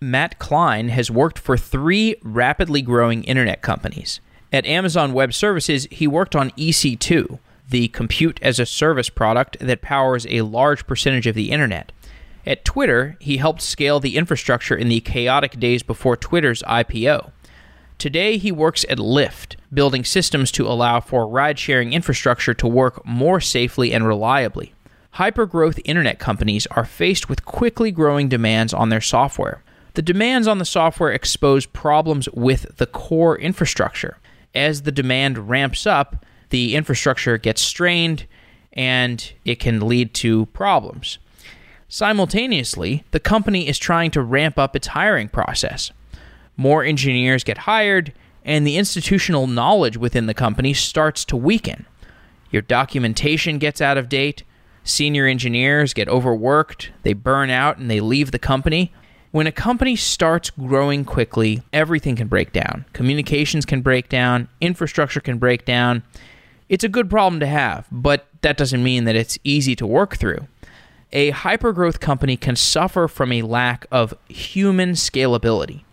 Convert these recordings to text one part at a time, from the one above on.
Matt Klein has worked for three rapidly growing internet companies. At Amazon Web Services, he worked on EC2, the compute as a service product that powers a large percentage of the internet. At Twitter, he helped scale the infrastructure in the chaotic days before Twitter's IPO. Today, he works at Lyft, building systems to allow for ride sharing infrastructure to work more safely and reliably. Hypergrowth internet companies are faced with quickly growing demands on their software. The demands on the software expose problems with the core infrastructure. As the demand ramps up, the infrastructure gets strained and it can lead to problems. Simultaneously, the company is trying to ramp up its hiring process. More engineers get hired, and the institutional knowledge within the company starts to weaken. Your documentation gets out of date, senior engineers get overworked, they burn out, and they leave the company. When a company starts growing quickly, everything can break down. Communications can break down, infrastructure can break down. It's a good problem to have, but that doesn't mean that it's easy to work through a hypergrowth company can suffer from a lack of human scalability.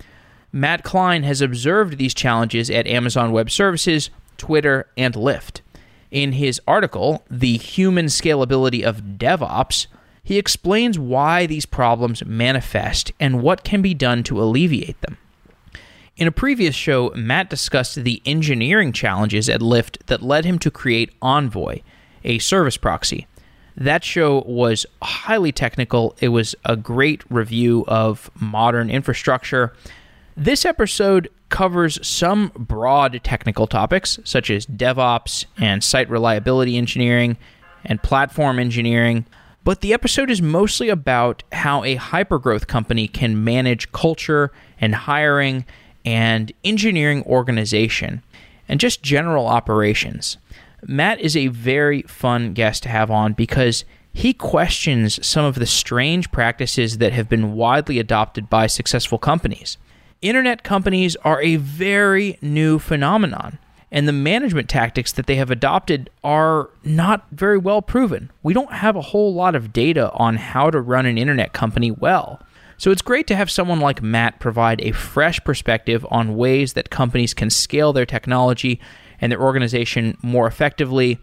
Matt Klein has observed these challenges at Amazon Web Services, Twitter, and Lyft. In his article, The Human Scalability of DevOps, he explains why these problems manifest and what can be done to alleviate them. In a previous show, Matt discussed the engineering challenges at Lyft that led him to create Envoy, a service proxy. That show was highly technical. It was a great review of modern infrastructure. This episode covers some broad technical topics, such as DevOps and site reliability engineering and platform engineering. But the episode is mostly about how a hypergrowth company can manage culture and hiring and engineering organization and just general operations. Matt is a very fun guest to have on because he questions some of the strange practices that have been widely adopted by successful companies. Internet companies are a very new phenomenon, and the management tactics that they have adopted are not very well proven. We don't have a whole lot of data on how to run an internet company well. So it's great to have someone like Matt provide a fresh perspective on ways that companies can scale their technology and their organization more effectively.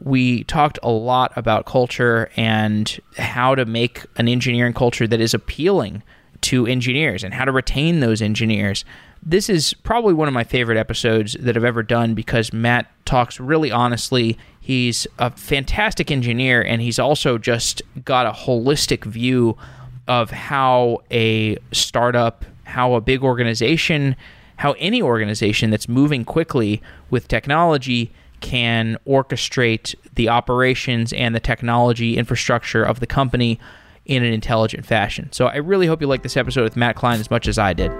We talked a lot about culture and how to make an engineering culture that is appealing to engineers and how to retain those engineers. This is probably one of my favorite episodes that I've ever done because Matt talks really honestly. He's a fantastic engineer and he's also just got a holistic view of how a startup, how a big organization how any organization that's moving quickly with technology can orchestrate the operations and the technology infrastructure of the company in an intelligent fashion. So I really hope you like this episode with Matt Klein as much as I did.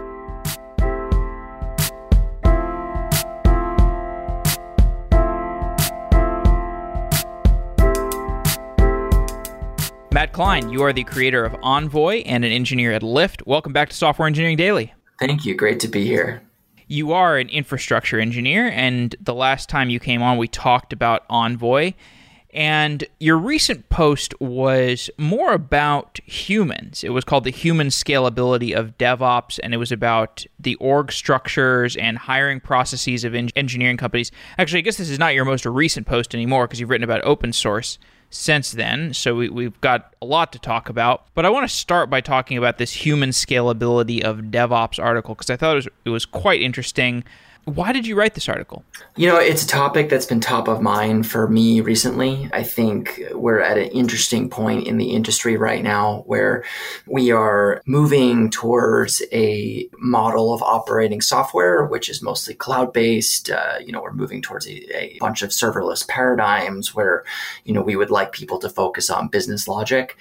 Klein, you are the creator of Envoy and an engineer at Lyft. Welcome back to Software Engineering Daily. Thank you. Great to be here you are an infrastructure engineer, and the last time you came on, we talked about Envoy. And your recent post was more about humans. It was called The Human Scalability of DevOps, and it was about the org structures and hiring processes of engineering companies. Actually, I guess this is not your most recent post anymore because you've written about open source since then. So we, have got a lot to talk about. But I want to start by talking about this human scalability of DevOps article because I thought it was, it was quite interesting. Why did you write this article? You know, it's a topic that's been top of mind for me recently. I think we're at an interesting point in the industry right now where we are moving towards a model of operating software, which is mostly cloud based. Uh, you know, we're moving towards a, a bunch of serverless paradigms where, you know, we would like people to focus on business logic.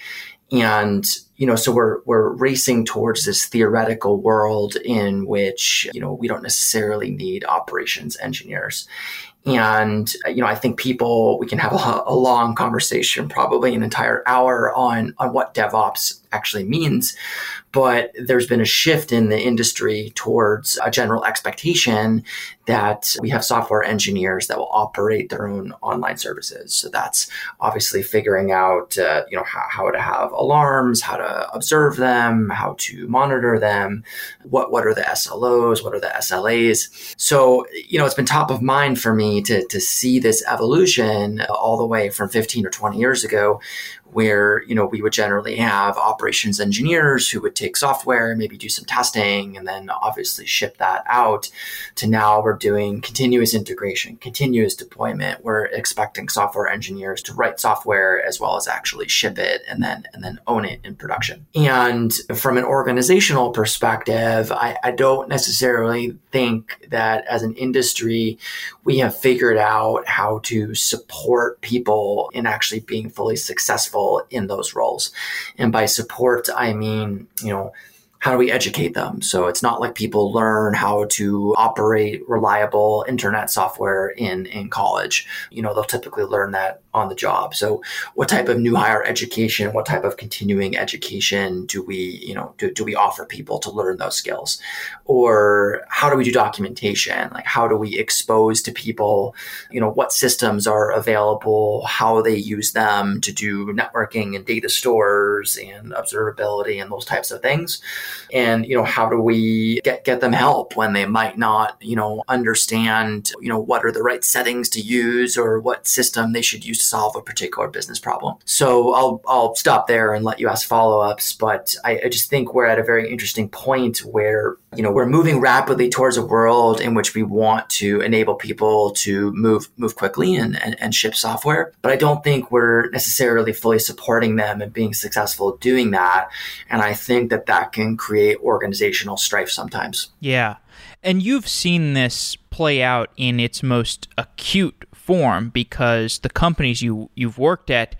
And you know, so we're we're racing towards this theoretical world in which you know we don't necessarily need operations engineers. And you know, I think people we can have a, a long conversation, probably an entire hour on on what DevOps actually means. But there's been a shift in the industry towards a general expectation that we have software engineers that will operate their own online services. So that's obviously figuring out, uh, you know, how, how to have alarms, how to observe them, how to monitor them, what what are the SLOs, what are the SLAs. So you know, it's been top of mind for me to to see this evolution all the way from 15 or 20 years ago, where you know we would generally have operations engineers who would take software maybe do some testing and then obviously ship that out to now we're doing continuous integration continuous deployment. We're expecting software engineers to write software as well as actually ship it and then and then own it in production. And from an organizational perspective i, I don't necessarily think that as an industry we have figured out how to support people in actually being fully successful in those roles. And by support, I mean, you know, how do we educate them? So it's not like people learn how to operate reliable internet software in, in college. You know, they'll typically learn that on the job. So what type of new higher education, what type of continuing education do we, you know, do, do we offer people to learn those skills? Or how do we do documentation? Like how do we expose to people, you know, what systems are available, how they use them to do networking and data stores and observability and those types of things and you know how do we get get them help when they might not you know understand you know what are the right settings to use or what system they should use to solve a particular business problem. So i'll i'll stop there and let you ask follow-ups but I, I just think we're at a very interesting point where you know we're moving rapidly towards a world in which we want to enable people to move move quickly and, and, and ship software but i don't think we're necessarily fully supporting them and being successful doing that. And i think that that can create organizational strife sometimes yeah and you've seen this play out in its most acute form because the companies you you've worked at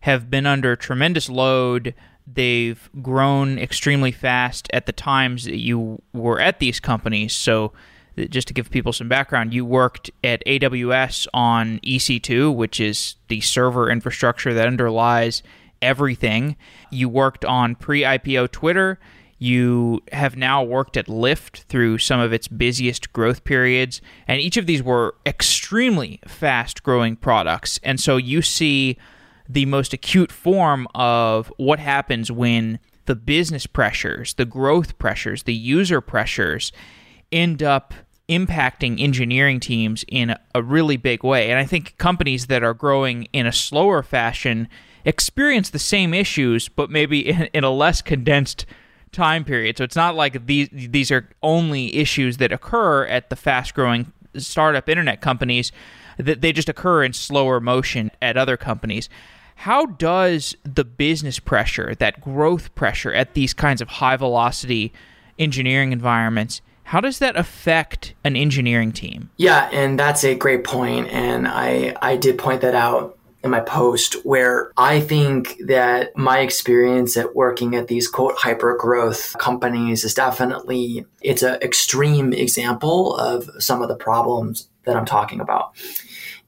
have been under tremendous load they've grown extremely fast at the times that you were at these companies. So, just to give people some background, you worked at AWS on EC2, which is the server infrastructure that underlies everything. You worked on pre IPO Twitter. You have now worked at Lyft through some of its busiest growth periods. And each of these were extremely fast growing products. And so you see the most acute form of what happens when the business pressures, the growth pressures, the user pressures end up impacting engineering teams in a really big way. And I think companies that are growing in a slower fashion experience the same issues, but maybe in, in a less condensed time period. So it's not like these these are only issues that occur at the fast growing startup internet companies that they just occur in slower motion at other companies. How does the business pressure, that growth pressure at these kinds of high velocity engineering environments, how does that affect an engineering team? Yeah, and that's a great point. And I, I did point that out in my post where I think that my experience at working at these quote hyper growth companies is definitely it's an extreme example of some of the problems that I'm talking about.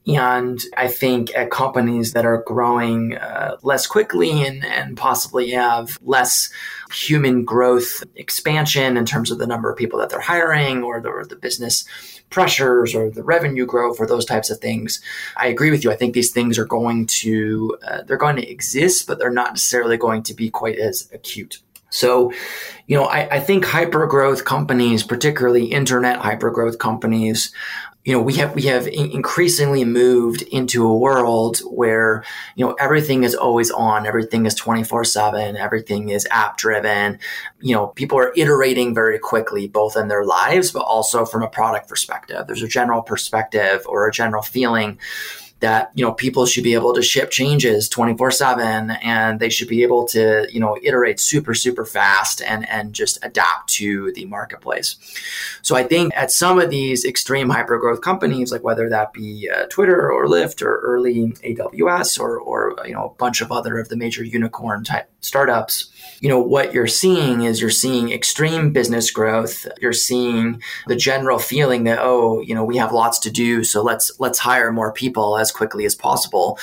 And I think at companies that are growing uh, less quickly and, and possibly have less human growth expansion in terms of the number of people that they're hiring or the, or the business pressures or the revenue growth or those types of things. I agree with you. I think these things are going to, uh, they're going to exist, but they're not necessarily going to be quite as acute. So, you know, I, I think hyper growth companies, particularly internet hyper growth companies, you know, we have we have increasingly moved into a world where you know everything is always on, everything is twenty four seven, everything is app driven. You know, people are iterating very quickly, both in their lives, but also from a product perspective. There's a general perspective or a general feeling that you know people should be able to ship changes 24/7 and they should be able to you know iterate super super fast and and just adapt to the marketplace. So I think at some of these extreme hyper growth companies like whether that be uh, Twitter or Lyft or early AWS or or you know a bunch of other of the major unicorn type startups you know, what you're seeing is you're seeing extreme business growth. You're seeing the general feeling that, oh, you know, we have lots to do. So let's, let's hire more people as quickly as possible.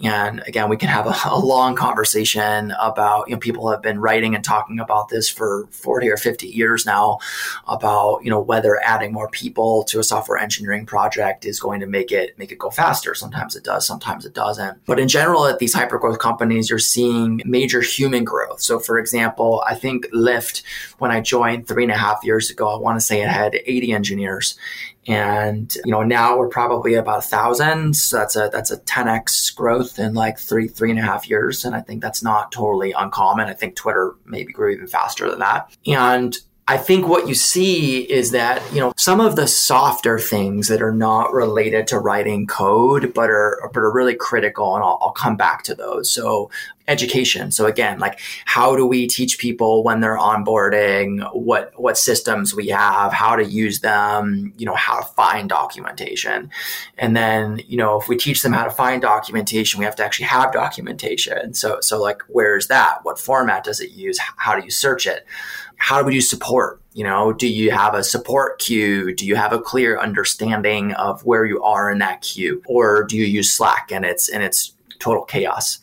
And again, we can have a, a long conversation about, you know, people have been writing and talking about this for 40 or 50 years now about, you know, whether adding more people to a software engineering project is going to make it, make it go faster. Sometimes it does, sometimes it doesn't. But in general, at these hypergrowth companies, you're seeing major human growth. So for example, I think Lyft, when I joined three and a half years ago, I want to say it had 80 engineers. And, you know, now we're probably about a thousand. So that's a, that's a 10x growth in like three, three and a half years. And I think that's not totally uncommon. I think Twitter maybe grew even faster than that. And I think what you see is that, you know, some of the softer things that are not related to writing code, but are, but are really critical. And I'll, I'll come back to those. So education. So again, like how do we teach people when they're onboarding, what, what systems we have, how to use them, you know, how to find documentation. And then, you know, if we teach them how to find documentation, we have to actually have documentation. So, so like, where's that? What format does it use? How do you search it? how do we do support? You know, do you have a support queue? Do you have a clear understanding of where you are in that queue? Or do you use Slack and it's and it's total chaos?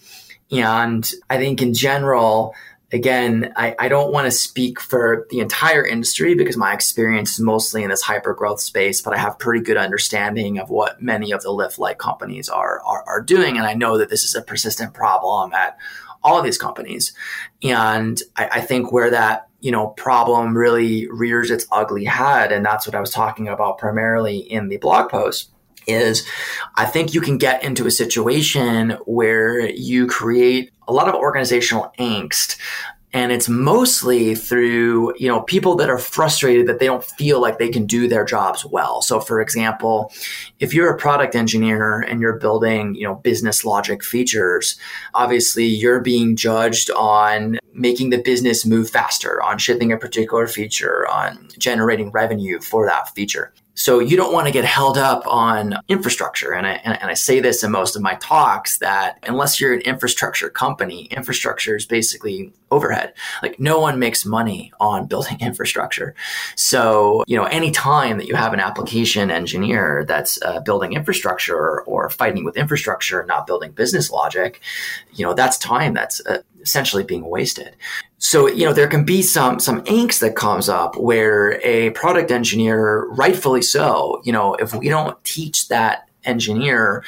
And I think in general, again, I, I don't want to speak for the entire industry because my experience is mostly in this hyper growth space, but I have pretty good understanding of what many of the Lyft like companies are, are, are doing. And I know that this is a persistent problem at all of these companies. And I, I think where that you know, problem really rears its ugly head. And that's what I was talking about primarily in the blog post is I think you can get into a situation where you create a lot of organizational angst. And it's mostly through you know people that are frustrated that they don't feel like they can do their jobs well. So for example if you're a product engineer and you're building you know business logic features obviously you're being judged on making the business move faster on shipping a particular feature on generating revenue for that feature so you don't want to get held up on infrastructure. And I, and, I say this in most of my talks that unless you're an infrastructure company, infrastructure is basically overhead. Like no one makes money on building infrastructure. So, you know, any time that you have an application engineer that's uh, building infrastructure or, fighting with infrastructure, not building business logic, you know, that's time that's uh, essentially being wasted. So, you know, there can be some, some angst that comes up where a product engineer, rightfully so, you know, if we don't teach that engineer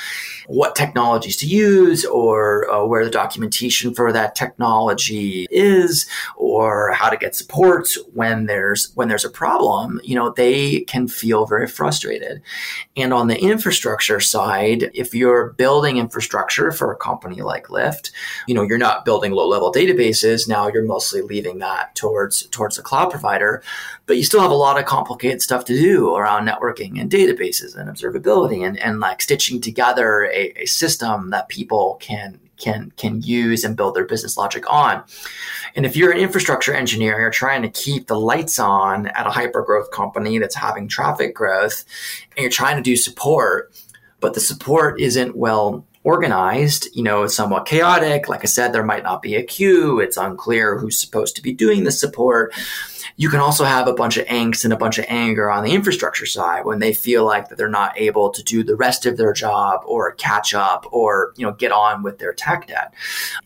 what technologies to use or uh, where the documentation for that technology is or how to get support when there's when there's a problem you know they can feel very frustrated. And on the infrastructure side if you're building infrastructure for a company like Lyft you know you're not building low level databases. Now you're mostly leaving that towards towards a cloud provider. But you still have a lot of complicated stuff to do around networking and databases and observability and, and like stitching together a, a system that people can can can use and build their business logic on. And if you're an infrastructure engineer, you're trying to keep the lights on at a hyper growth company that's having traffic growth, and you're trying to do support, but the support isn't well organized, you know, it's somewhat chaotic. Like I said, there might not be a queue. It's unclear who's supposed to be doing the support you can also have a bunch of angst and a bunch of anger on the infrastructure side when they feel like that they're not able to do the rest of their job or catch up or you know get on with their tech debt.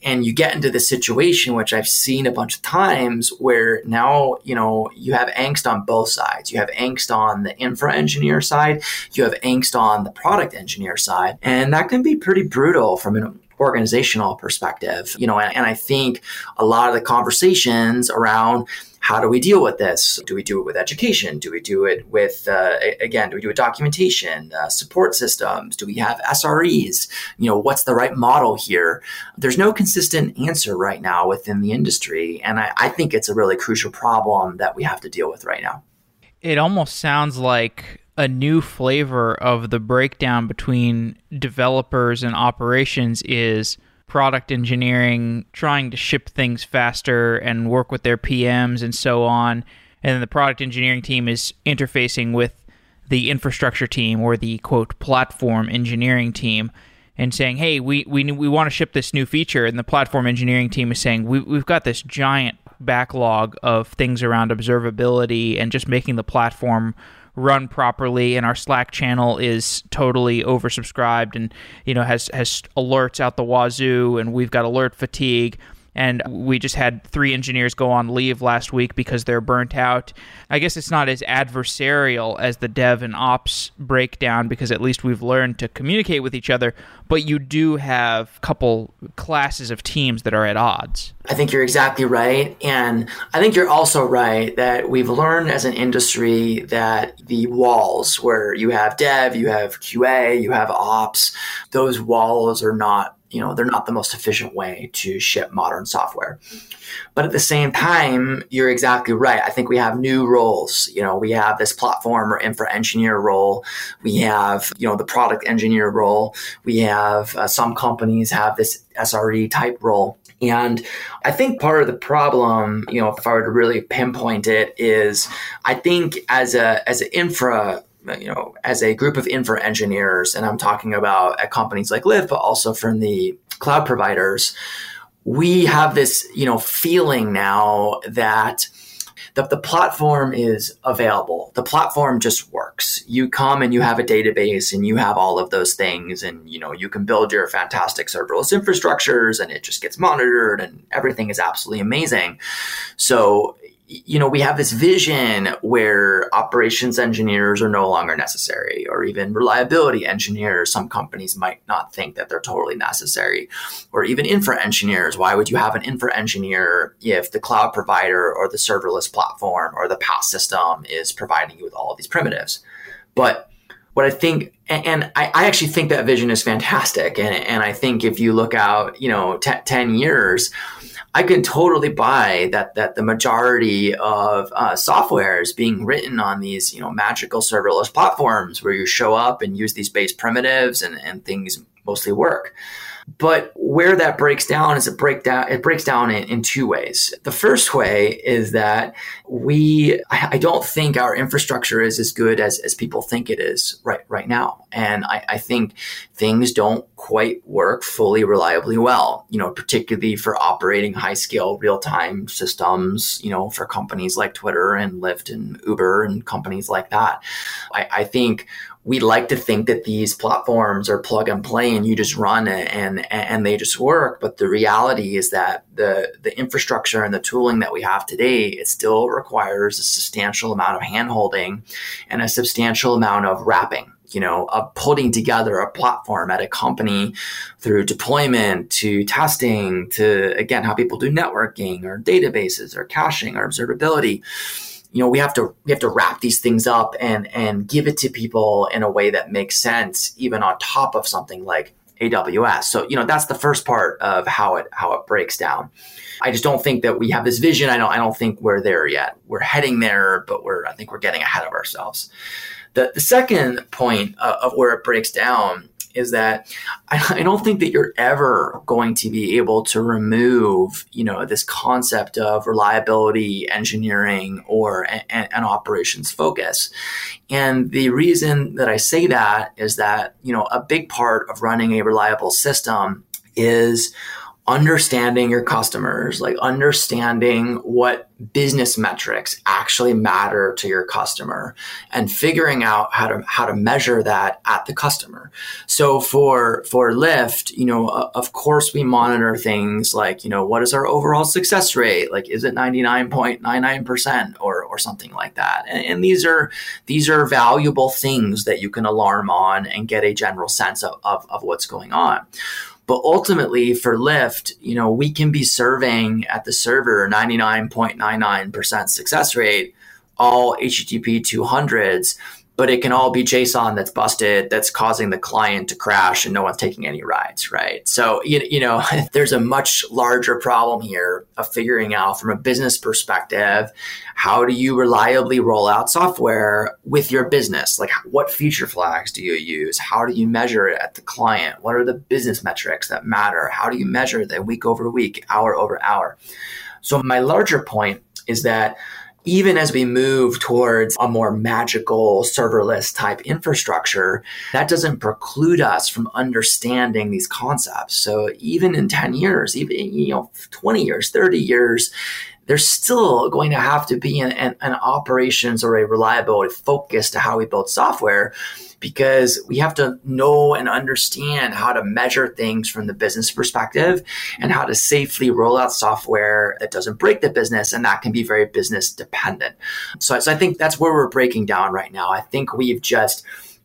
And you get into this situation which i've seen a bunch of times where now you know you have angst on both sides. You have angst on the infra engineer side you have angst on the product engineer side and that can be pretty brutal from an organizational perspective you know and, and i think a lot of the conversations around how do we deal with this? Do we do it with education? Do we do it with, uh, again, do we do it documentation, uh, support systems? Do we have SREs? You know, what's the right model here? There's no consistent answer right now within the industry. And I, I think it's a really crucial problem that we have to deal with right now. It almost sounds like a new flavor of the breakdown between developers and operations is product engineering trying to ship things faster and work with their PMs and so on. And the product engineering team is interfacing with the infrastructure team or the quote platform engineering team. and saying, "Hey, we we we want to ship this new feature," and the platform engineering team is saying, we, "We've got this giant backlog of things around observability and just making the platform." Run properly and our slack channel is totally oversubscribed and you know has has alerts out the wazoo and we've got alert fatigue and we just had three engineers go on leave last week because they're burnt out. I guess it's not as adversarial as the dev and ops breakdown because at least we've learned to communicate with each other, but you do have a couple classes of teams that are at odds. I think you're exactly right. And I think you're also right that we've learned as an industry that the walls where you have dev, you have QA, you have ops, those walls are not you know they're not the most efficient way to ship modern software. But at the same time you're exactly right. I think we have new roles. You know we have this platform or infra engineer role. We have you know the product engineer role. We have uh, some companies have this sre type role. And I think part of the problem, you know, if I were to really pinpoint it, is I think as a as an infra Uh, you know, as a group of infra engineers, and I'm talking about at companies like Lyft, but also from the cloud providers, we have this, you know, feeling now that the, the platform is available. The platform just works. You come and you have a database and you have all of those things and you know you can build your fantastic serverless infrastructures and it just gets monitored and everything is absolutely amazing. So you know, we have this vision where operations engineers are no longer necessary, or even reliability engineers. Some companies might not think that they're totally necessary, or even infra engineers. Why would you have an infra engineer if the cloud provider or the serverless platform or the PaaS system is providing you with all of these primitives? But what I think, and I, actually think that vision is fantastic. And, I think if you look out, you know, t- 10 years, I can totally buy that that the majority of uh, software is being written on these you know magical serverless platforms where you show up and use these base primitives and, and things mostly work. But where that breaks down is it break down it breaks down in, in two ways. The first way is that we I don't think our infrastructure is as good as, as people think it is right right now. And I, I think things don't quite work fully reliably well, you know, particularly for operating high scale real time systems, you know, for companies like Twitter and Lyft and Uber and companies like that. I, I think we like to think that these platforms are plug and play and you just run it and and they just work. But the reality is that the the infrastructure and the tooling that we have today it still requires a substantial amount of handholding and a substantial amount of wrapping you know of putting together a platform at a company through deployment to testing to again how people do networking or databases or caching or observability you know we have to we have to wrap these things up and and give it to people in a way that makes sense even on top of something like AWS. So you know that's the first part of how it how it breaks down. I just don't think that we have this vision. I don't I don't think we're there yet. We're heading there, but we're I think we're getting ahead of ourselves. The the second point uh, of where it breaks down is that I, I, don't think that you're ever going to be able to remove, you know, this concept of reliability engineering or an operations focus. And the reason that I say that is that, you know, a big part of running a reliable system is understanding your customers, like understanding what business metrics actually matter to your customer and figuring out how to how to measure that at the customer. So for for Lyft, you know, uh, of course we monitor things like, you know, what is our overall success rate? Like is it 99.99% or or something like that? And, and these are these are valuable things that you can alarm on and get a general sense of, of, of what's going on but ultimately for Lyft, you know, we can be serving at the server 99.99% success rate, all HTTP 200s but it can all be JSON that's busted, that's causing the client to crash and no one's taking any rides, right? So, you, you know, there's a much larger problem here of figuring out from a business perspective, how do you reliably roll out software with your business? Like what feature flags do you use? How do you measure it at the client? What are the business metrics that matter? How do you measure that week over week, hour over hour? So my larger point is that even as we move towards a more magical serverless type infrastructure, that doesn't preclude us from understanding these concepts. So even in 10 years, even, you know, 20 years, 30 years, there's still going to have to be an, an, an operations or a reliability focus to how we build software because we have to know and understand how to measure things from the business perspective and how to safely roll out software that doesn't break the business. And that can be very business dependent. So, so I think that's where we're breaking down right now. I think we've just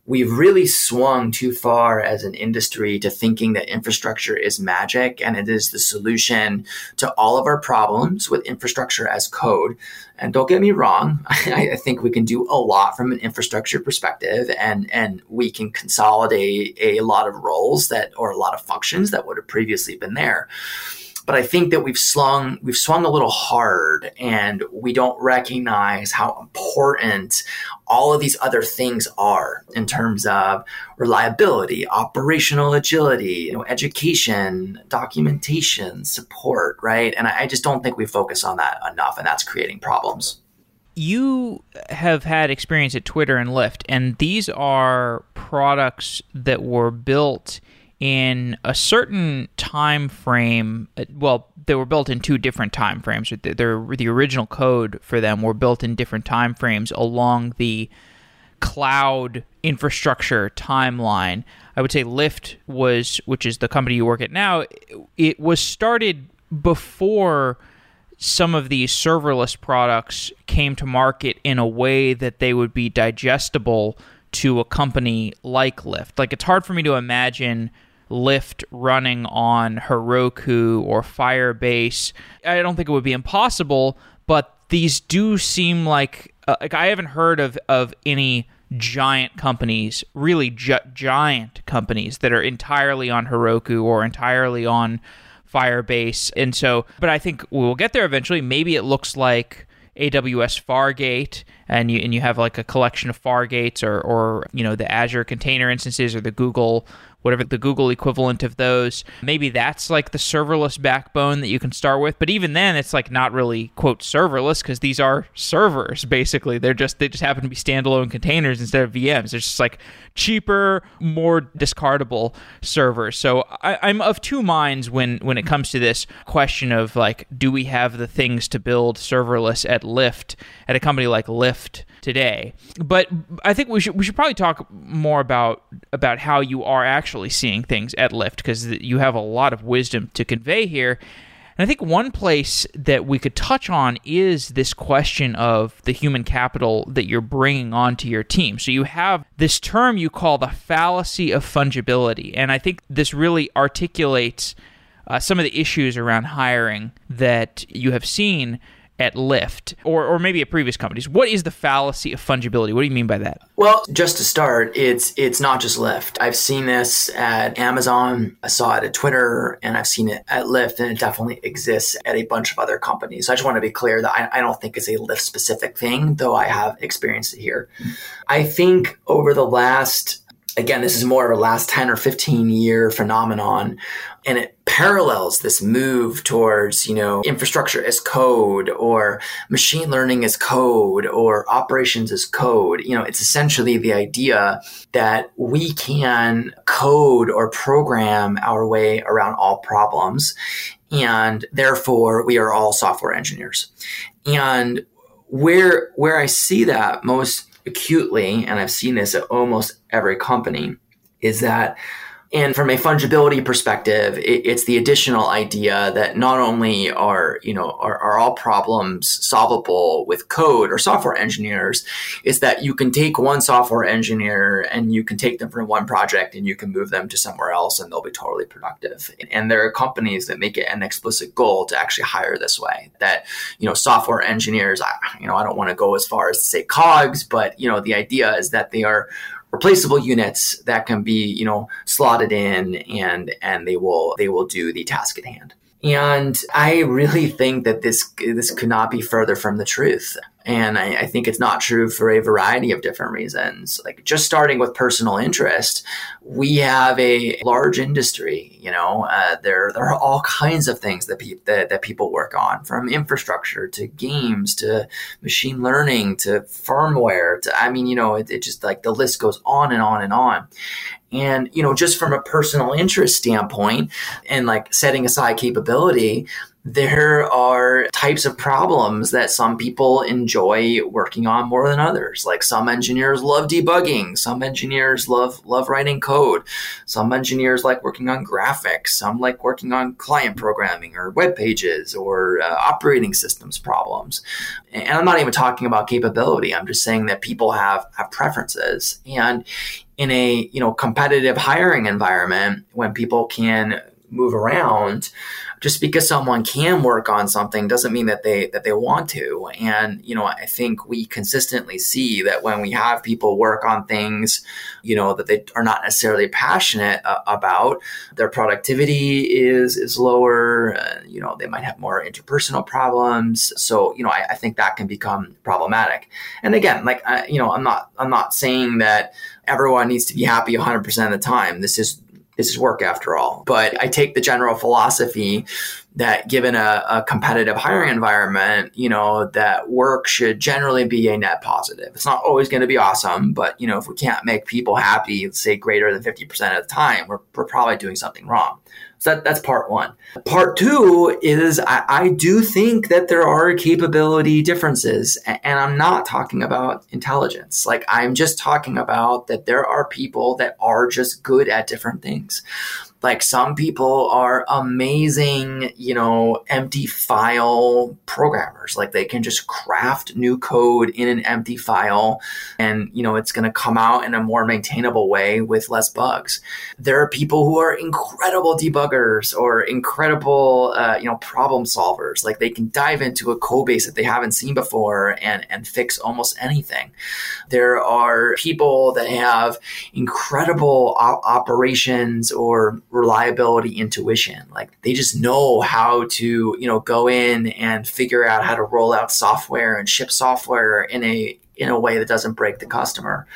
we've really swung too far as an industry to thinking that infrastructure is magic and it is the solution to all of our problems with infrastructure as code. And don't get me wrong, I, I think we can do a lot from an infrastructure perspective and, and we can consolidate a lot of roles that or a lot of functions that would have previously been there but I think that we've swung we've swung a little hard and we don't recognize how important all of these other things are in terms of reliability, operational agility, you know, education, documentation, support, right? And I, I just don't think we focus on that enough and that's creating problems you have had experience at Twitter and Lyft, and these are products that were built in a certain time frame uh, well they were built in two different time frames the, the original code for them were built in different time frames along the cloud infrastructure timeline i would say lyft was which is the company you work at now it was started before some of these serverless products came to market in a way that they would be digestible to a company like Lyft. Like it's hard for me to imagine Lyft running on Heroku or Firebase. I don't think it would be impossible, but these do seem like uh, like I haven't heard of of any giant companies, really gi- giant companies that are entirely on Heroku or entirely on Firebase. And so, but I think we'll get there eventually. Maybe it looks like AWS Fargate, and you and you have like a collection of Fargates or or you know the Azure container instances or the Google whatever the Google equivalent of those. Maybe that's like the serverless backbone that you can start with. But even then, it's like not really quote serverless because these are servers basically. They're just they just happen to be standalone containers instead of VMs. They're just like cheaper, more discardable servers. So I, I'm of two minds when when it comes to this question of like, do we have the things to build serverless at Lyft at a company like Lyft? today. But I think we should we should probably talk more about about how you are actually seeing things at Lyft because you have a lot of wisdom to convey here. And I think one place that we could touch on is this question of the human capital that you're bringing onto your team. So you have this term you call the fallacy of fungibility. And I think this really articulates uh, some of the issues around hiring that you have seen at Lyft or, or maybe at previous companies. What is the fallacy of fungibility? What do you mean by that? Well, just to start, it's it's not just Lyft. I've seen this at Amazon, I saw it at Twitter, and I've seen it at Lyft, and it definitely exists at a bunch of other companies. So I just want to be clear that I, I don't think it's a Lyft specific thing, though I have experienced it here. I think over the last again, this is more of a last 10 or 15 year phenomenon. And it parallels this move towards, you know, infrastructure as code or machine learning as code or operations as code. You know, it's essentially the idea that we can code or program our way around all problems. And therefore we are all software engineers. And where, where I see that most acutely, and I've seen this at almost every company, is that and from a fungibility perspective, it, it's the additional idea that not only are, you know, are, are, all problems solvable with code or software engineers, is that you can take one software engineer and you can take them from one project and you can move them to somewhere else and they'll be totally productive. And there are companies that make it an explicit goal to actually hire this way. That, you know, software engineers, I, you know, I don't want to go as far as to say cogs, but, you know, the idea is that they are replaceable units that can be you know slotted in and and they will they will do the task at hand. And i really think that this this could not be further from the truth And I, I, think it's not true for a variety of different reasons. Like just starting with personal interest, we have a large industry. You know, uh, there there are all kinds of things that, pe- that that people work on, from infrastructure to games to machine learning to firmware. To I mean, you know, it, it just like the list goes on and on and on. And, you know, just from a personal interest standpoint and like setting aside capability, there are types of problems that some people enjoy working on more than others. Like some engineers love debugging, some engineers love love writing code, some engineers like working on graphics, some like working on client programming or web pages or uh, operating systems problems. And I'm not even talking about capability. I'm just saying that people have have preferences. And in a, you know, competitive hiring environment when people can move around, just because someone can work on something doesn't mean that they that they want to. And you know i think we consistently see that when we have people work on things you know that they are not necessarily passionate uh, about their productivity is is lower uh, you know they might have more interpersonal problems. So you know I, I think that can become problematic. And again like I, you know i'm not i'm not saying that everyone needs to be happy 100% of the time this is this is work after all. But I take the general philosophy that given a, a, competitive hiring environment, you know, that work should generally be a net positive. It's not always going to be awesome, but, you know, if we can't make people happy, say greater than 50% of the time, we're, we're probably doing something wrong. So that, that's part one. Part two is I, I, do think that there are capability differences, and I'm not talking about intelligence. Like I'm just talking about that there are people that are just good at different things. Like some people are amazing, you know, empty file programmers. Like they can just craft new code in an empty file and, you know, it's going to come out in a more maintainable way with less bugs. There are people who are incredible debuggers or incredible, uh, you know, problem solvers. Like they can dive into a code base that they haven't seen before and, and fix almost anything. There are people that have incredible op- operations or reliability intuition. Like they just know how to, you know, go in and figure out how to roll out software and ship software in a in a way that doesn't break the customer.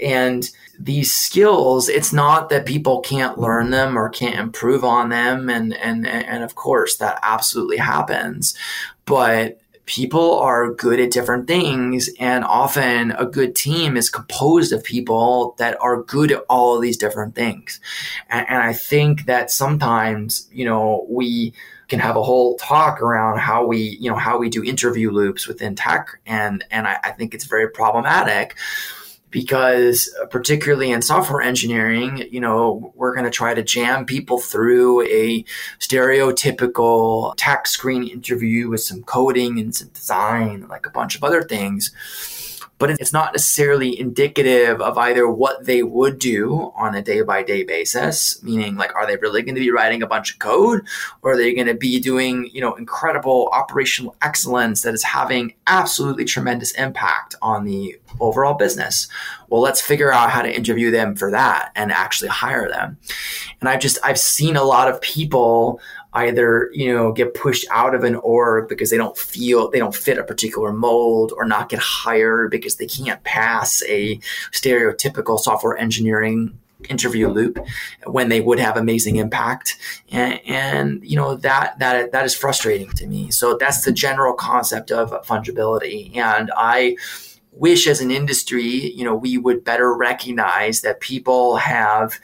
And these skills, it's not that people can't learn them or can't improve on them. And and and of course that absolutely happens. But people are good at different things and often a good team is composed of people that are good at all of these different things. And, and i think that sometimes you know we can have a whole talk around how we you know how we do interview loops within tech and and I, I think it's very problematic because uh, particularly in software engineering, you know, we're going to try to jam people through a stereotypical tech screen interview with some coding and some design, like a bunch of other things but it's not necessarily indicative of either what they would do on a day by day basis, meaning like, are they really going to be writing a bunch of code or are they going to be doing, you know, incredible operational excellence that is having absolutely tremendous impact on the overall business? Well, let's figure out how to interview them for that and actually hire them. And I've just, I've seen a lot of people either you know get pushed out of an org because they don't feel they don't fit a particular mold or not get hired because they can't pass a stereotypical software engineering interview loop when they would have amazing impact. And, and, you know that that that is frustrating to me. So that's the general concept of fungibility. And i wish as an industry you know we would better recognize that people have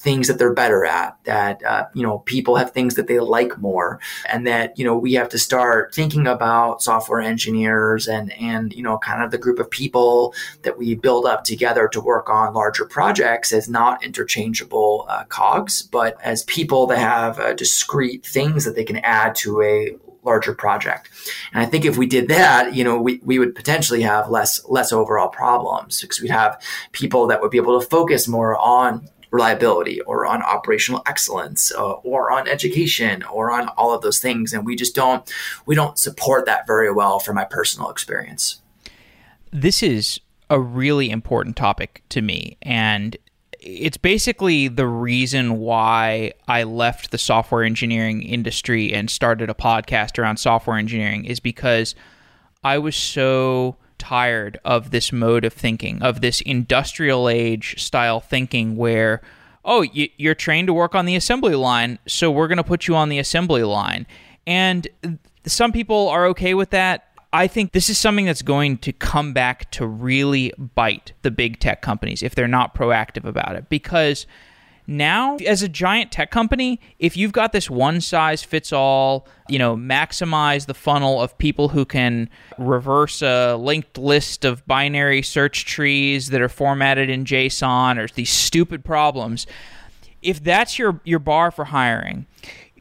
things that they're better at, that, uh, you know, people have things that they like more, and that, you know, we have to start thinking about software engineers and, and, you know, kind of the group of people that we build up together to work on larger projects as not interchangeable uh, cogs, but as people that have uh, discrete things that they can add to a larger project. And I think if we did that, you know, we, we would potentially have less less overall problems because we'd have people that would be able to focus more on reliability or on operational excellence uh, or on education or on all of those things. And we just don't we don't support that very well from my personal experience. This is a really important topic to me. And it's basically the reason why I left the software engineering industry and started a podcast around software engineering is because I was so tired of this mode of thinking, of this industrial age style thinking where, oh, you're trained to work on the assembly line, so we're going to put you on the assembly line. And some people are okay with that. I think this is something that's going to come back to really bite the big tech companies if they're not proactive about it. Because now, as a giant tech company, if you've got this one size fits all, you know, maximize the funnel of people who can reverse a linked list of binary search trees that are formatted in JSON or these stupid problems, if that's your your bar for hiring,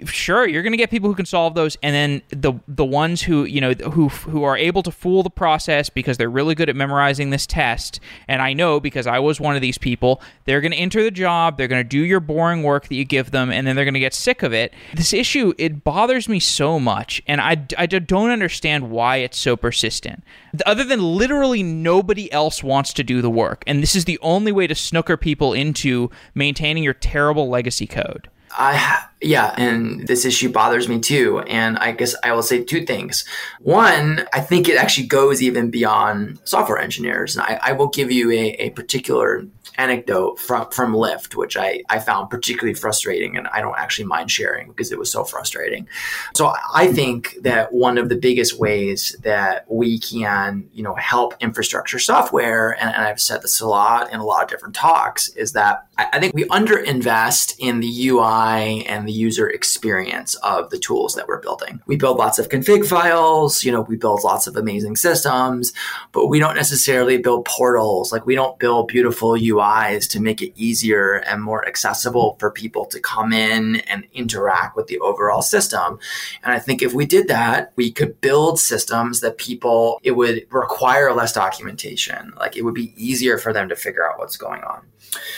sure you're going to get people who can solve those and then the the ones who you know who who are able to fool the process because they're really good at memorizing this test and I know because I was one of these people they're going to enter the job they're going to do your boring work that you give them and then they're going to get sick of it. This issue it bothers me so much and I, I don't understand why it's so persistent. Other than literally nobody else wants to do the work and this is the only way to snooker people into maintaining your terrible legacy code I yeah, and this issue bothers me too. And I guess I will say two things. One, I think it actually goes even beyond software engineers. And I, I will give you a, a particular anecdote from, from Lyft, which I, I found particularly frustrating and I don't actually mind sharing because it was so frustrating. So I think that one of the biggest ways that we can, you know, help infrastructure software, and, and I've said this a lot in a lot of different talks, is that I, think we underinvest in the UI and the user experience of the tools that we're building. We build lots of config files, you know, we build lots of amazing systems, but we don't necessarily build portals. Like we don't build beautiful UIs to make it easier and more accessible for people to come in and interact with the overall system. And I think if we did that, we could build systems that people, it would require less documentation. Like it would be easier for them to figure out what's going on.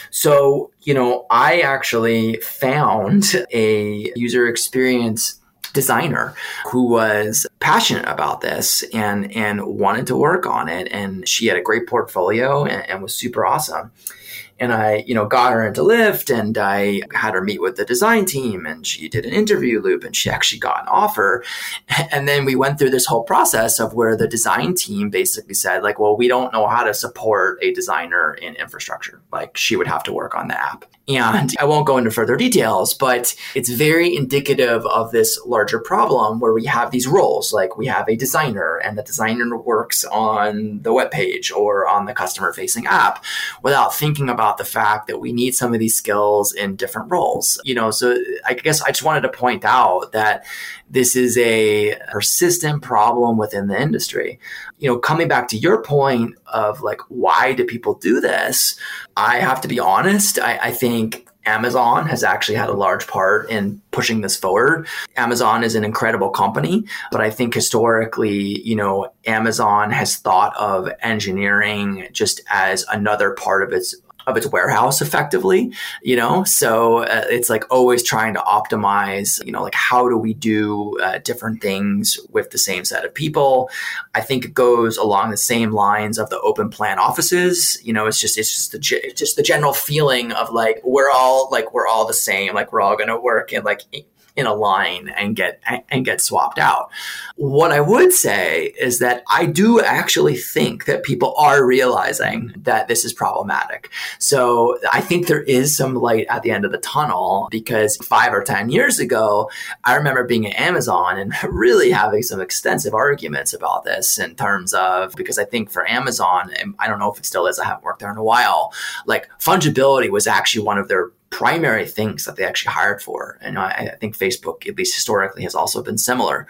So, you know, I actually found a user experience designer who was passionate about this and and wanted to work on it. And she had a great portfolio and, and was super awesome and I, you know, got her into Lyft and I had her meet with the design team and she did an interview loop and she actually got an offer. And then we went through this whole process of where the design team basically said, like, well, we don't know how to support a designer in infrastructure. Like, she would have to work on the app. And I won't go into further details, but it's very indicative of this larger problem where we have these roles. Like we have a designer and the designer works on the web page or on the customer facing app without thinking about the fact that we need some of these skills in different roles. You know, so I guess I just wanted to point out that this is a persistent problem within the industry. You know, coming back to your point of like, why do people do this? I have to be honest. I, I think Amazon has actually had a large part in pushing this forward. Amazon is an incredible company, but I think historically, you know, Amazon has thought of engineering just as another part of its of its warehouse effectively you know? So uh, it's like always trying to optimize you know like how do we do uh, different things with the same set of people? I think it goes along the same lines of the open plan offices you know? It's just it's just the just the general feeling of like we're all like we're all the same like we're all going to work in like in a line and get and get swapped out. What I would say is that I do actually think that people are realizing that this is problematic. So I think there is some light at the end of the tunnel because 5 or 10 years ago, I remember being at Amazon and really having some extensive arguments about this in terms of because I think for Amazon, I don't know if it still is, I haven't worked there in a while, like fungibility was actually one of their primary things that they actually hired for. And I, I, think Facebook, at least historically, has also been similar.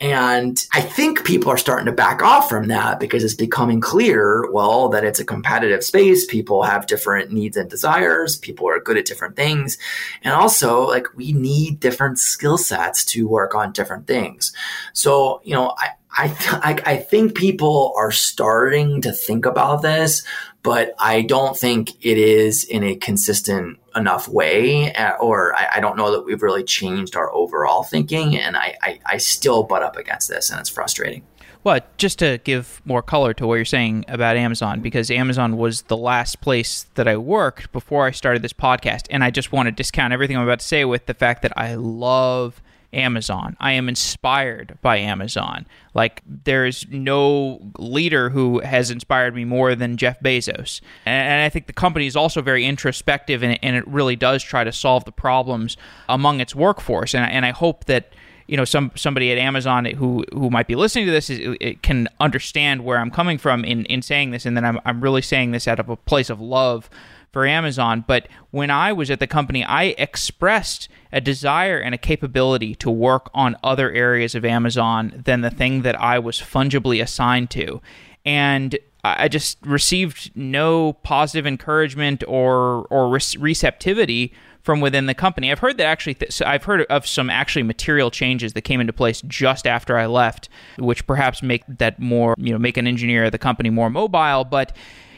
And I think people are starting to back off from that because it's becoming clear, well, that it's a competitive space. People have different needs and desires. People are good at different things. And also, like, we need different skill sets to work on different things. So, you know, I, I, I think people are starting to think about this, but I don't think it is in a consistent enough way, uh, or I, I, don't know that we've really changed our overall thinking. And I, I, I still butt up against this, and it's frustrating. Well, just to give more color to what you're saying about Amazon, because Amazon was the last place that I worked before I started this podcast. And I just want to discount everything I'm about to say with the fact that I love Amazon. I am inspired by Amazon. Like there's no leader who has inspired me more than Jeff Bezos. And, I think the company is also very introspective and, it really does try to solve the problems among its workforce. And, and I hope that you know some somebody at Amazon who who might be listening to this is, can understand where I'm coming from in in saying this, and then I'm I'm really saying this out of a place of love for Amazon. But when I was at the company, I expressed a desire and a capability to work on other areas of Amazon than the thing that I was fungibly assigned to, and I just received no positive encouragement or or receptivity from within the company. I've heard that actually, th- so I've heard of some actually material changes that came into place just after I left, which perhaps make that more, you know, make an engineer at the company more mobile. But,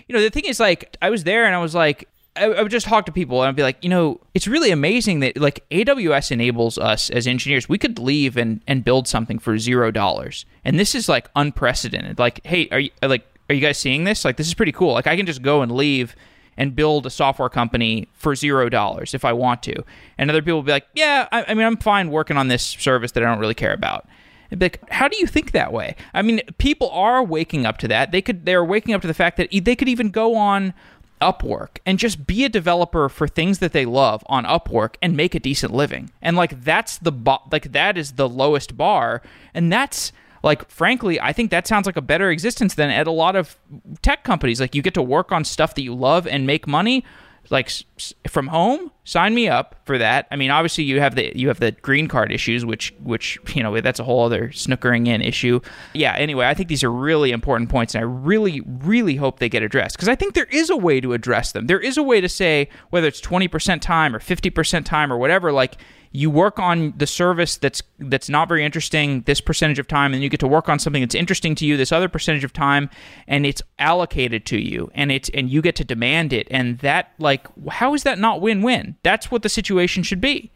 you know, the thing is, like, I was there and I was like, I, would just talk to people and I'd be like, you know, it's really amazing that like AWS enables us as engineers. We could leave and, and build something for zero dollars. And this is like unprecedented. Like, hey, are you like, are you guys seeing this? Like, this is pretty cool. Like, I can just go and leave and build a software company for zero dollars if I want to. And other people will be like, yeah, I, I, mean, I'm fine working on this service that I don't really care about. Like, how do you think that way? I mean, people are waking up to that. They could, they're waking up to the fact that they could even go on Upwork and just be a developer for things that they love on Upwork and make a decent living. And like, that's the, bo- like, that is the lowest bar. And that's, like frankly i think that sounds like a better existence than at a lot of tech companies like you get to work on stuff that you love and make money like from home sign me up for that. I mean obviously you have the you have the green card issues which which you know that's a whole other snookering in issue. Yeah anyway i think these are really important points and i really really hope they get addressed because i think there is a way to address them. There is a way to say whether it's 20% time or 50% time or whatever like you work on the service that's that's not very interesting this percentage of time and you get to work on something that's interesting to you this other percentage of time and it's allocated to you and it's and you get to demand it and that like how is that not win-win that's what the situation should be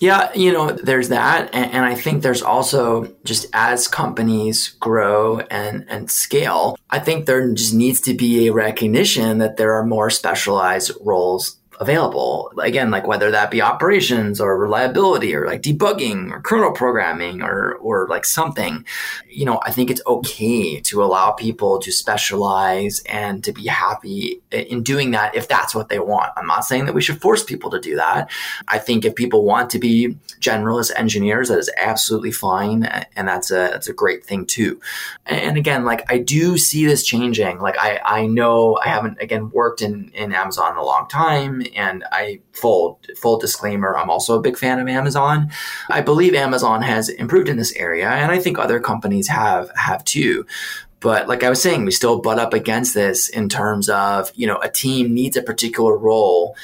yeah, you know, there's that. And, and, I think there's also just as companies grow and, and scale, I think there just needs to be a recognition that there are more specialized roles available. Again, like whether that be operations or reliability or like debugging or kernel programming or, or like something, you know, I think it's okay to allow people to specialize and to be happy in doing that if that's what they want. I'm not saying that we should force people to do that. I think if people want to be generalist engineers, that is absolutely fine. And that's a, that's a great thing too. And again, like I do see this changing. Like I, I know I haven't, again, worked in, in Amazon in a long time and I full full disclaimer, I'm also a big fan of Amazon. I believe Amazon has improved in this area, and I think other companies have have too. But like I was saying, we still butt up against this in terms of, you know, a team needs a particular role.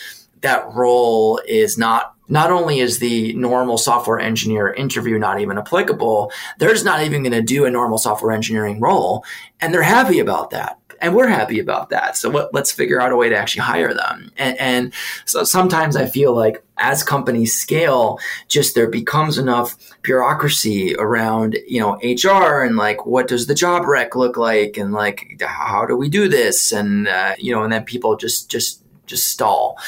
That role is not not only is the normal software engineer interview not even applicable, they're just not even going to do a normal software engineering role. And they're happy about that and we're happy about that. So what, let's figure out a way to actually hire them. And, and so sometimes I feel like as companies scale, just there becomes enough bureaucracy around, you know, HR and like, what does the job rec look like? And like, how do we do this? And, uh, you know, and then people just, just, just stall.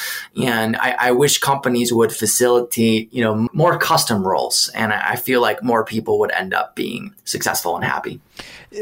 And I, I, wish companies would facilitate, you know, more custom roles. And I, I feel like more people would end up being successful and happy.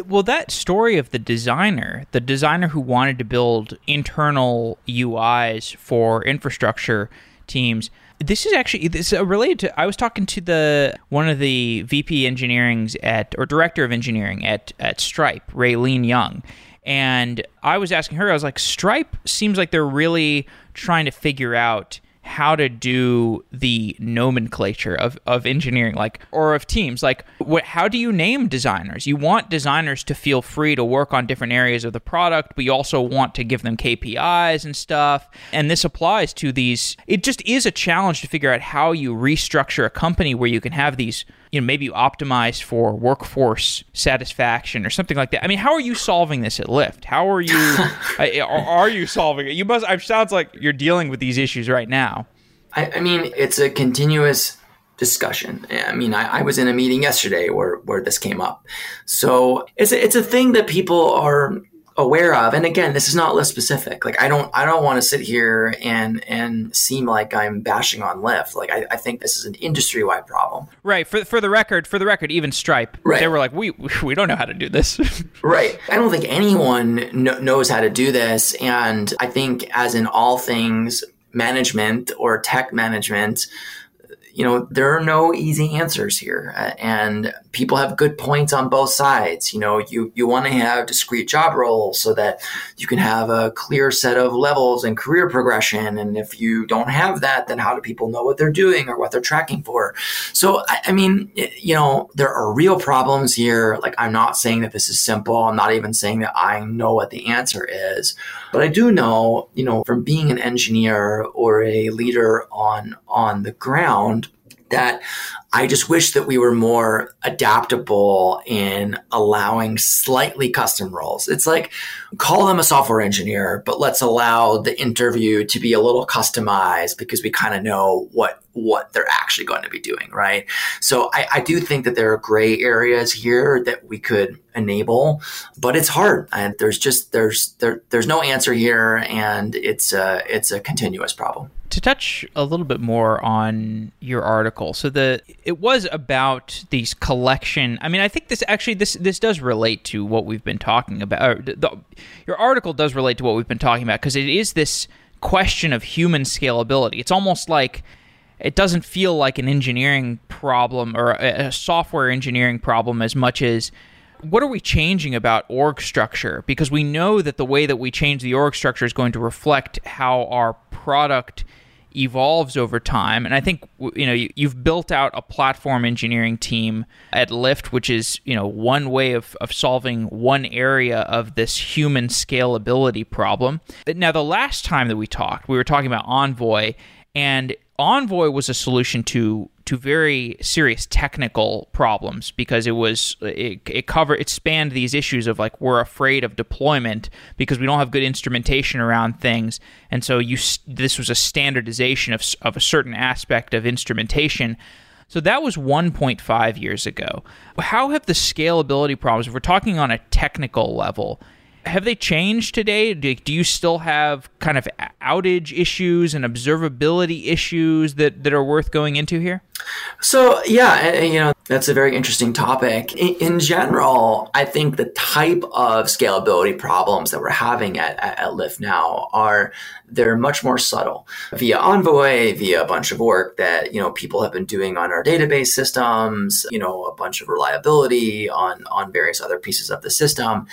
Well, that story of the designer, the designer who wanted to build internal UIs for infrastructure teams, this is actually this is related to. I was talking to the one of the VP engineering's at or director of engineering at at Stripe, Raylene Yung, and I was asking her. I was like, Stripe seems like they're really trying to figure out how to do the nomenclature of, of engineering like or of teams. Like what how do you name designers? You want designers to feel free to work on different areas of the product but you also want to give them kpis and stuff. And this applies to these it just is a challenge to figure out how you restructure a company where you can have these you know maybe you optimize for workforce satisfaction or something like that. I mean, how are you solving this at Lyft? How are you are you solving it? You must. It sounds like you're dealing with these issues right now. I, I mean, it's a continuous discussion. I mean, I, I, was in a meeting yesterday where where this came up. So it's a, it's a thing that people are aware of and again this is not Lyft specific. Like i don't i don't want to sit here and and seem like i'm bashing on Lyft. Like i, I think this is an industry-wide problem. Right for, for the record for the record even stripe right. they were like we we don't know how to do this. Right. I don't think anyone kn- knows how to do this and i think as in all things management or tech management you know, there are no easy answers here. Uh, and people have good points on both sides. You know, you, you want to have discrete job roles so that you can have a clear set of levels and career progression. And if you don't have that, then how do people know what they're doing or what they're tracking for? So, I, I mean, you know, there are real problems here. Like, I'm not saying that this is simple. I'm not even saying that I know what the answer is. But I do know, you know, from being an engineer or a leader on on the ground that I just wish that we were more adaptable in allowing slightly custom roles. It's like call them a software engineer, but let's allow the interview to be a little customized because we kind of know what what they're actually going to be doing, right? So I, I do think that there are gray areas here that we could enable, but it's hard. And there's just there's there there's no answer here, and it's a it's a continuous problem to touch a little bit more on your article so the it was about these collection i mean i think this actually this this does relate to what we've been talking about the, your article does relate to what we've been talking about because it is this question of human scalability it's almost like it doesn't feel like an engineering problem or a, a software engineering problem as much as what are we changing about org structure? Because we know that the way that we change the org structure is going to reflect how our product evolves over time. And I think you know you, have built out a platform engineering team at Lyft, which is you know one way of, of solving one area of this human scalability problem. Now, the last time that we talked, we were talking about Envoy, and Envoy was a solution to to very serious technical problems because it was it, it covered it spanned these issues of like we're afraid of deployment because we don't have good instrumentation around things. And so you this was a standardization of of a certain aspect of instrumentation. So that was 1.5 years ago. How have the scalability problems if we're talking on a technical level have they changed today? Do, do you still have kind of outage issues and observability issues that, that are worth going into here? So yeah, you know that's a very interesting topic. In, in, general, I think the type of scalability problems that we're having at, at, at Lyft now are they're much more subtle via Envoy, via a bunch of work that you know people have been doing on our database systems, you know, a bunch of reliability on on various other pieces of the system.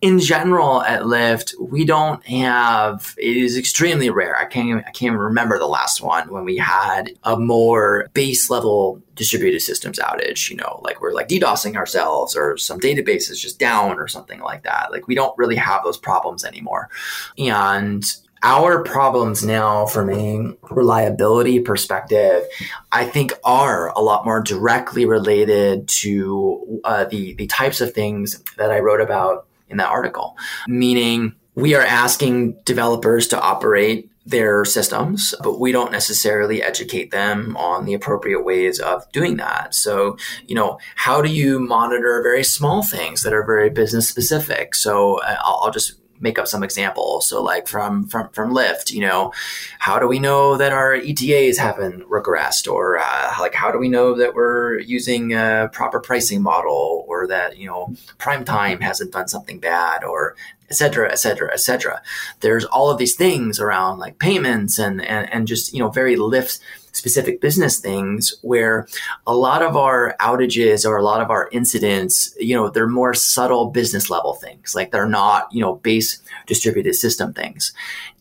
In general, at Lyft, we don't have. It is extremely rare. I can't. Even, I can't even remember the last one when we had a more base level distributed systems outage. You know, like we're like DDoSing ourselves, or some database is just down, or something like that. Like we don't really have those problems anymore, and our problems now from a reliability perspective, I think are a lot more directly related to uh, the, the types of things that I wrote about in that article, meaning we are asking developers to operate their systems, but we don't necessarily educate them on the appropriate ways of doing that. So, you know, how do you monitor very small things that are very business specific? So uh, I'll, I'll just make up some examples. So like from from from Lyft, you know, how do we know that our ETAs haven't regressed, or uh, like how do we know that we're using a proper pricing model, or that you know prime time hasn't done something bad, or et cetera, et cetera, et cetera. There's all of these things around like payments and and and just you know very Lyft specific business things where a lot of our outages or a lot of our incidents, you know, they're more subtle business level things. Like they're not, you know, base distributed system things.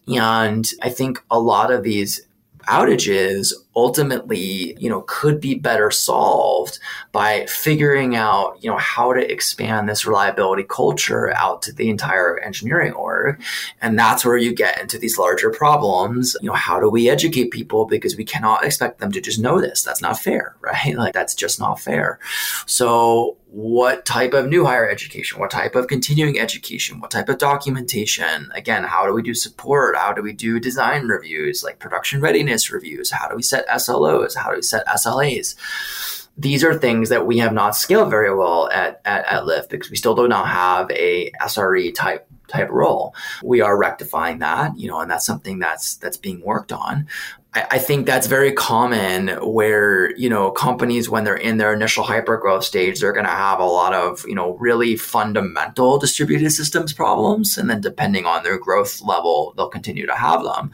And I think a lot of these outages ultimately, you know, could be better solved by figuring out, you know, how to expand this reliability culture out to the entire engineering org. And that's where you get into these larger problems. You know, how do we educate people? Because we cannot expect them to just know this. That's not fair, right? Like that's just not fair. So what type of new higher education, what type of continuing education, what type of documentation. Again, how do we do support? How do we do design reviews, like production readiness reviews? How do we set SLOs? How do we set SLAs? These are things that we have not scaled very well at, at, at Lyft because we still do not have a SRE type type role. We are rectifying that, you know, and that's something that's that's being worked on. I think that's very common where, you know, companies, when they're in their initial hypergrowth stage, they're going to have a lot of, you know, really fundamental distributed systems problems. And then depending on their growth level, they'll continue to have them.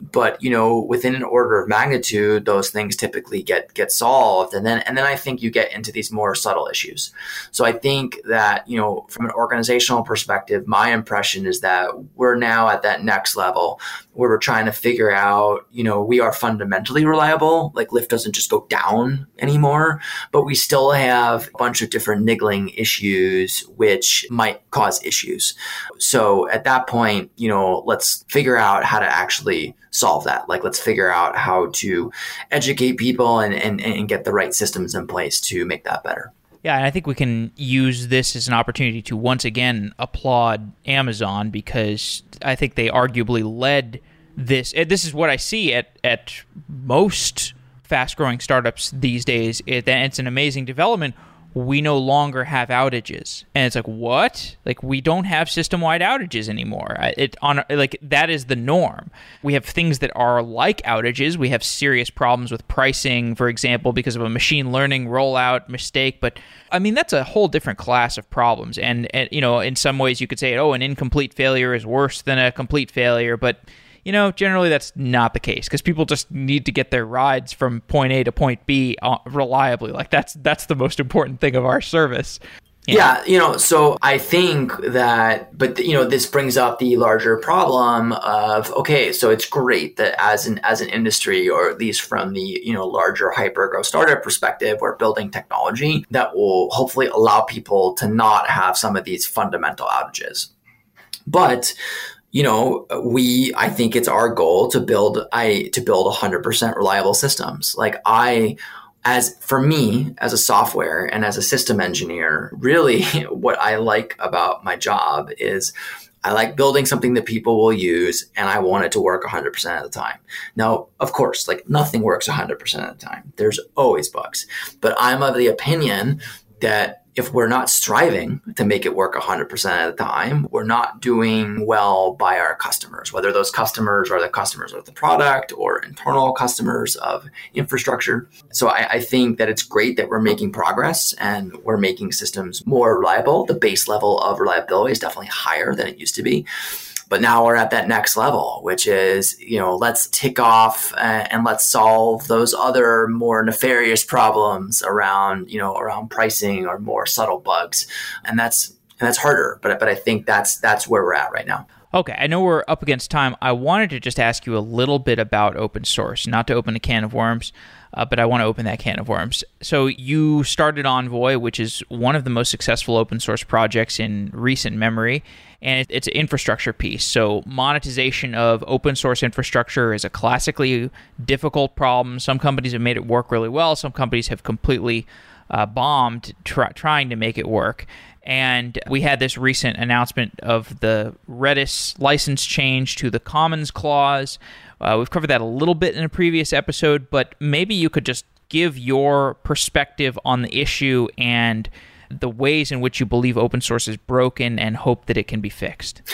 But, you know, within an order of magnitude, those things typically get, get solved. And then, and then I think you get into these more subtle issues. So I think that, you know, from an organizational perspective, my impression is that we're now at that next level where we're trying to figure out, you know, we are fundamentally reliable. Like Lyft doesn't just go down anymore, but we still have a bunch of different niggling issues which might cause issues. So at that point, you know, let's figure out how to actually solve that. Like let's figure out how to educate people and, and, and get the right systems in place to make that better. Yeah, and I think we can use this as an opportunity to once again applaud Amazon because I think they arguably led this. Eh, this is what I see at at most fast growing startups these days. It, it's an amazing development we no longer have outages. And it's like what? Like we don't have system wide outages anymore. It on like that is the norm. We have things that are like outages. We have serious problems with pricing for example because of a machine learning rollout mistake. But i mean that's a whole different class of problems. And, and you know in some ways you could say oh an incomplete failure is worse than a complete failure. But you know, generally that's not the case because people just need to get their rides from point A to point B uh, reliably. Like that's that's the most important thing of our service. Yeah, you know, so I think that, but you know, this brings up the larger problem of okay, so it's great that as an as an industry, or at least from the you know larger hyper growth startup perspective, we're building technology that will hopefully allow people to not have some of these fundamental outages. But you know, we, I think it's our goal to build, I, to build 100% reliable systems. Like I, as for me, as a software and as a system engineer, really what I like about my job is I like building something that people will use and I want it to work 100% of the time. Now, of course, like nothing works 100% of the time. There's always bugs, but I'm of the opinion that if we're not striving to make it work 100% of the time, we're not doing well by our customers, whether those customers are the customers of the product or internal customers of infrastructure. So I, I, think that it's great that we're making progress and we're making systems more reliable. The base level of reliability is definitely higher than it used to be. But now we're at that next level, which is, you know, let's tick off uh, and let's solve those other more nefarious problems around, you know, around pricing or more subtle bugs. And that's, and that's harder, but, but I think that's, that's where we're at right now. Okay, I know we're up against time. I wanted to just ask you a little bit about open source, not to open a can of worms, uh, but I want to open that can of worms. So you started Envoy, which is one of the most successful open source projects in recent memory, and it's an infrastructure piece. So monetization of open source infrastructure is a classically difficult problem. Some companies have made it work really well. Some companies have completely uh, bombed try- trying to make it work. And we had this recent announcement of the Redis license change to the Commons clause. Uh, we've covered that a little bit in a previous episode, but maybe you could just give your perspective on the issue and the ways in which you believe open source is broken and hope that it can be fixed.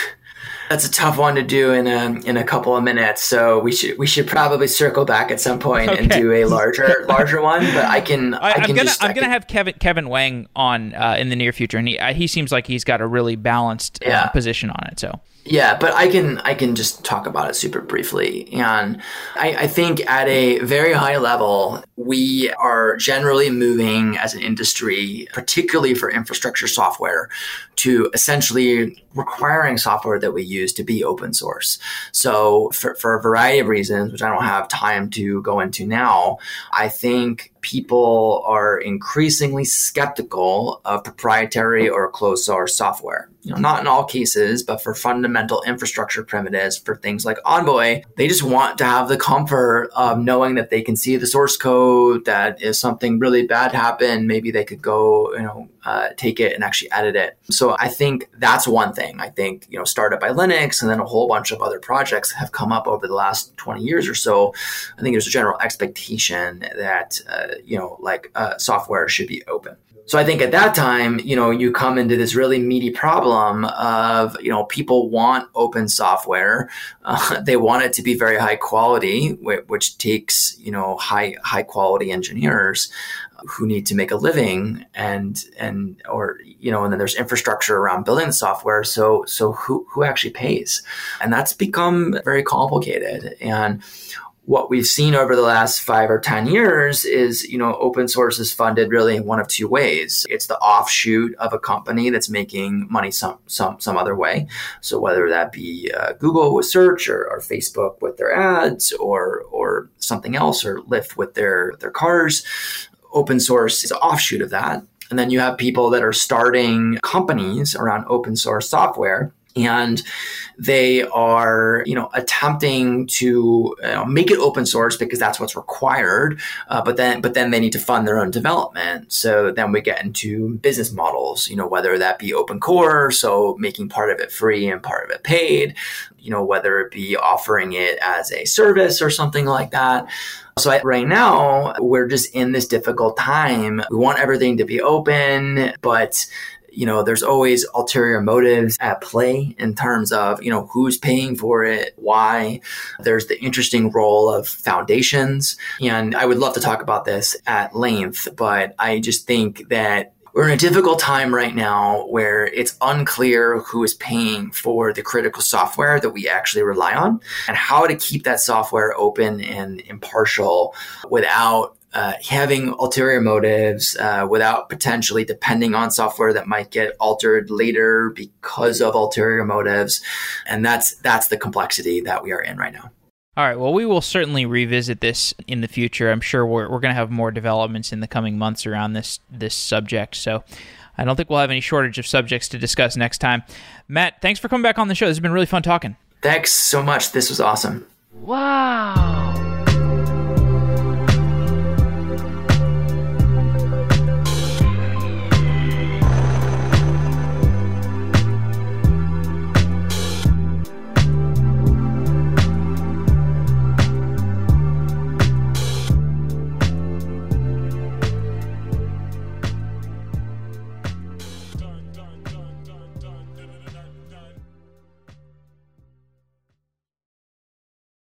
That's a tough one to do in a in a couple of minutes. So we should we should probably circle back at some point okay. and do a larger larger one. But I can I, am gonna just, I'm gonna have Kevin Kevin Wang on uh, in the near future, and he uh, he seems like he's got a really balanced uh, position on it. So yeah, but I can I can just talk about it super briefly. And I, I, think at a very high level, we are generally moving as an industry, particularly for infrastructure software, to essentially requiring software that we use to be open source. So for, for a variety of reasons, which I don't have time to go into now, I think people are increasingly skeptical of proprietary or closed source software. You know, not in all cases, but for fundamental infrastructure primitives, for things like Envoy, they just want to have the comfort of knowing that they can see the source code, that if something really bad happened, maybe they could go, you know, uh, take it and actually edit it. So I think that's one thing. I think, you know, started by Linux and then a whole bunch of other projects have come up over the last 20 years or so. I think there's a general expectation that, uh, you know, like uh, software should be open. So I think at that time, you know, you come into this really meaty problem of, you know, people want open software. Uh, they want it to be very high quality, which takes, you know, high, high quality engineers who need to make a living and, and, or, you know, and then there's infrastructure around building the software. So, so who, who actually pays? And that's become very complicated. And what we've seen over the last five or 10 years is, you know, open source is funded really in one of two ways. It's the offshoot of a company that's making money some, some, some other way. So whether that be uh, Google with search or, or, Facebook with their ads or, or something else or Lyft with their, their cars, open source is an offshoot of that. And then you have people that are starting companies around open source software and they are you know attempting to you know, make it open source because that's what's required uh, but then but then they need to fund their own development so then we get into business models you know whether that be open core so making part of it free and part of it paid you know whether it be offering it as a service or something like that so right now, we're just in this difficult time. We want everything to be open, but you know, there's always ulterior motives at play in terms of, you know, who's paying for it, why. There's the interesting role of foundations. And I would love to talk about this at length, but I just think that we're in a difficult time right now where it's unclear who is paying for the critical software that we actually rely on and how to keep that software open and impartial without uh, having ulterior motives uh, without potentially depending on software that might get altered later because of ulterior motives. And that's that's the complexity that we are in right now. All right. Well we will certainly revisit this in the future. I'm sure we're, we're going to have more developments in the coming months around this this subject. So i don't think we'll have any shortage of subjects to discuss next time. Matt thanks for coming back on the show. This has been really fun talking. Thanks so much. This was awesome. Wow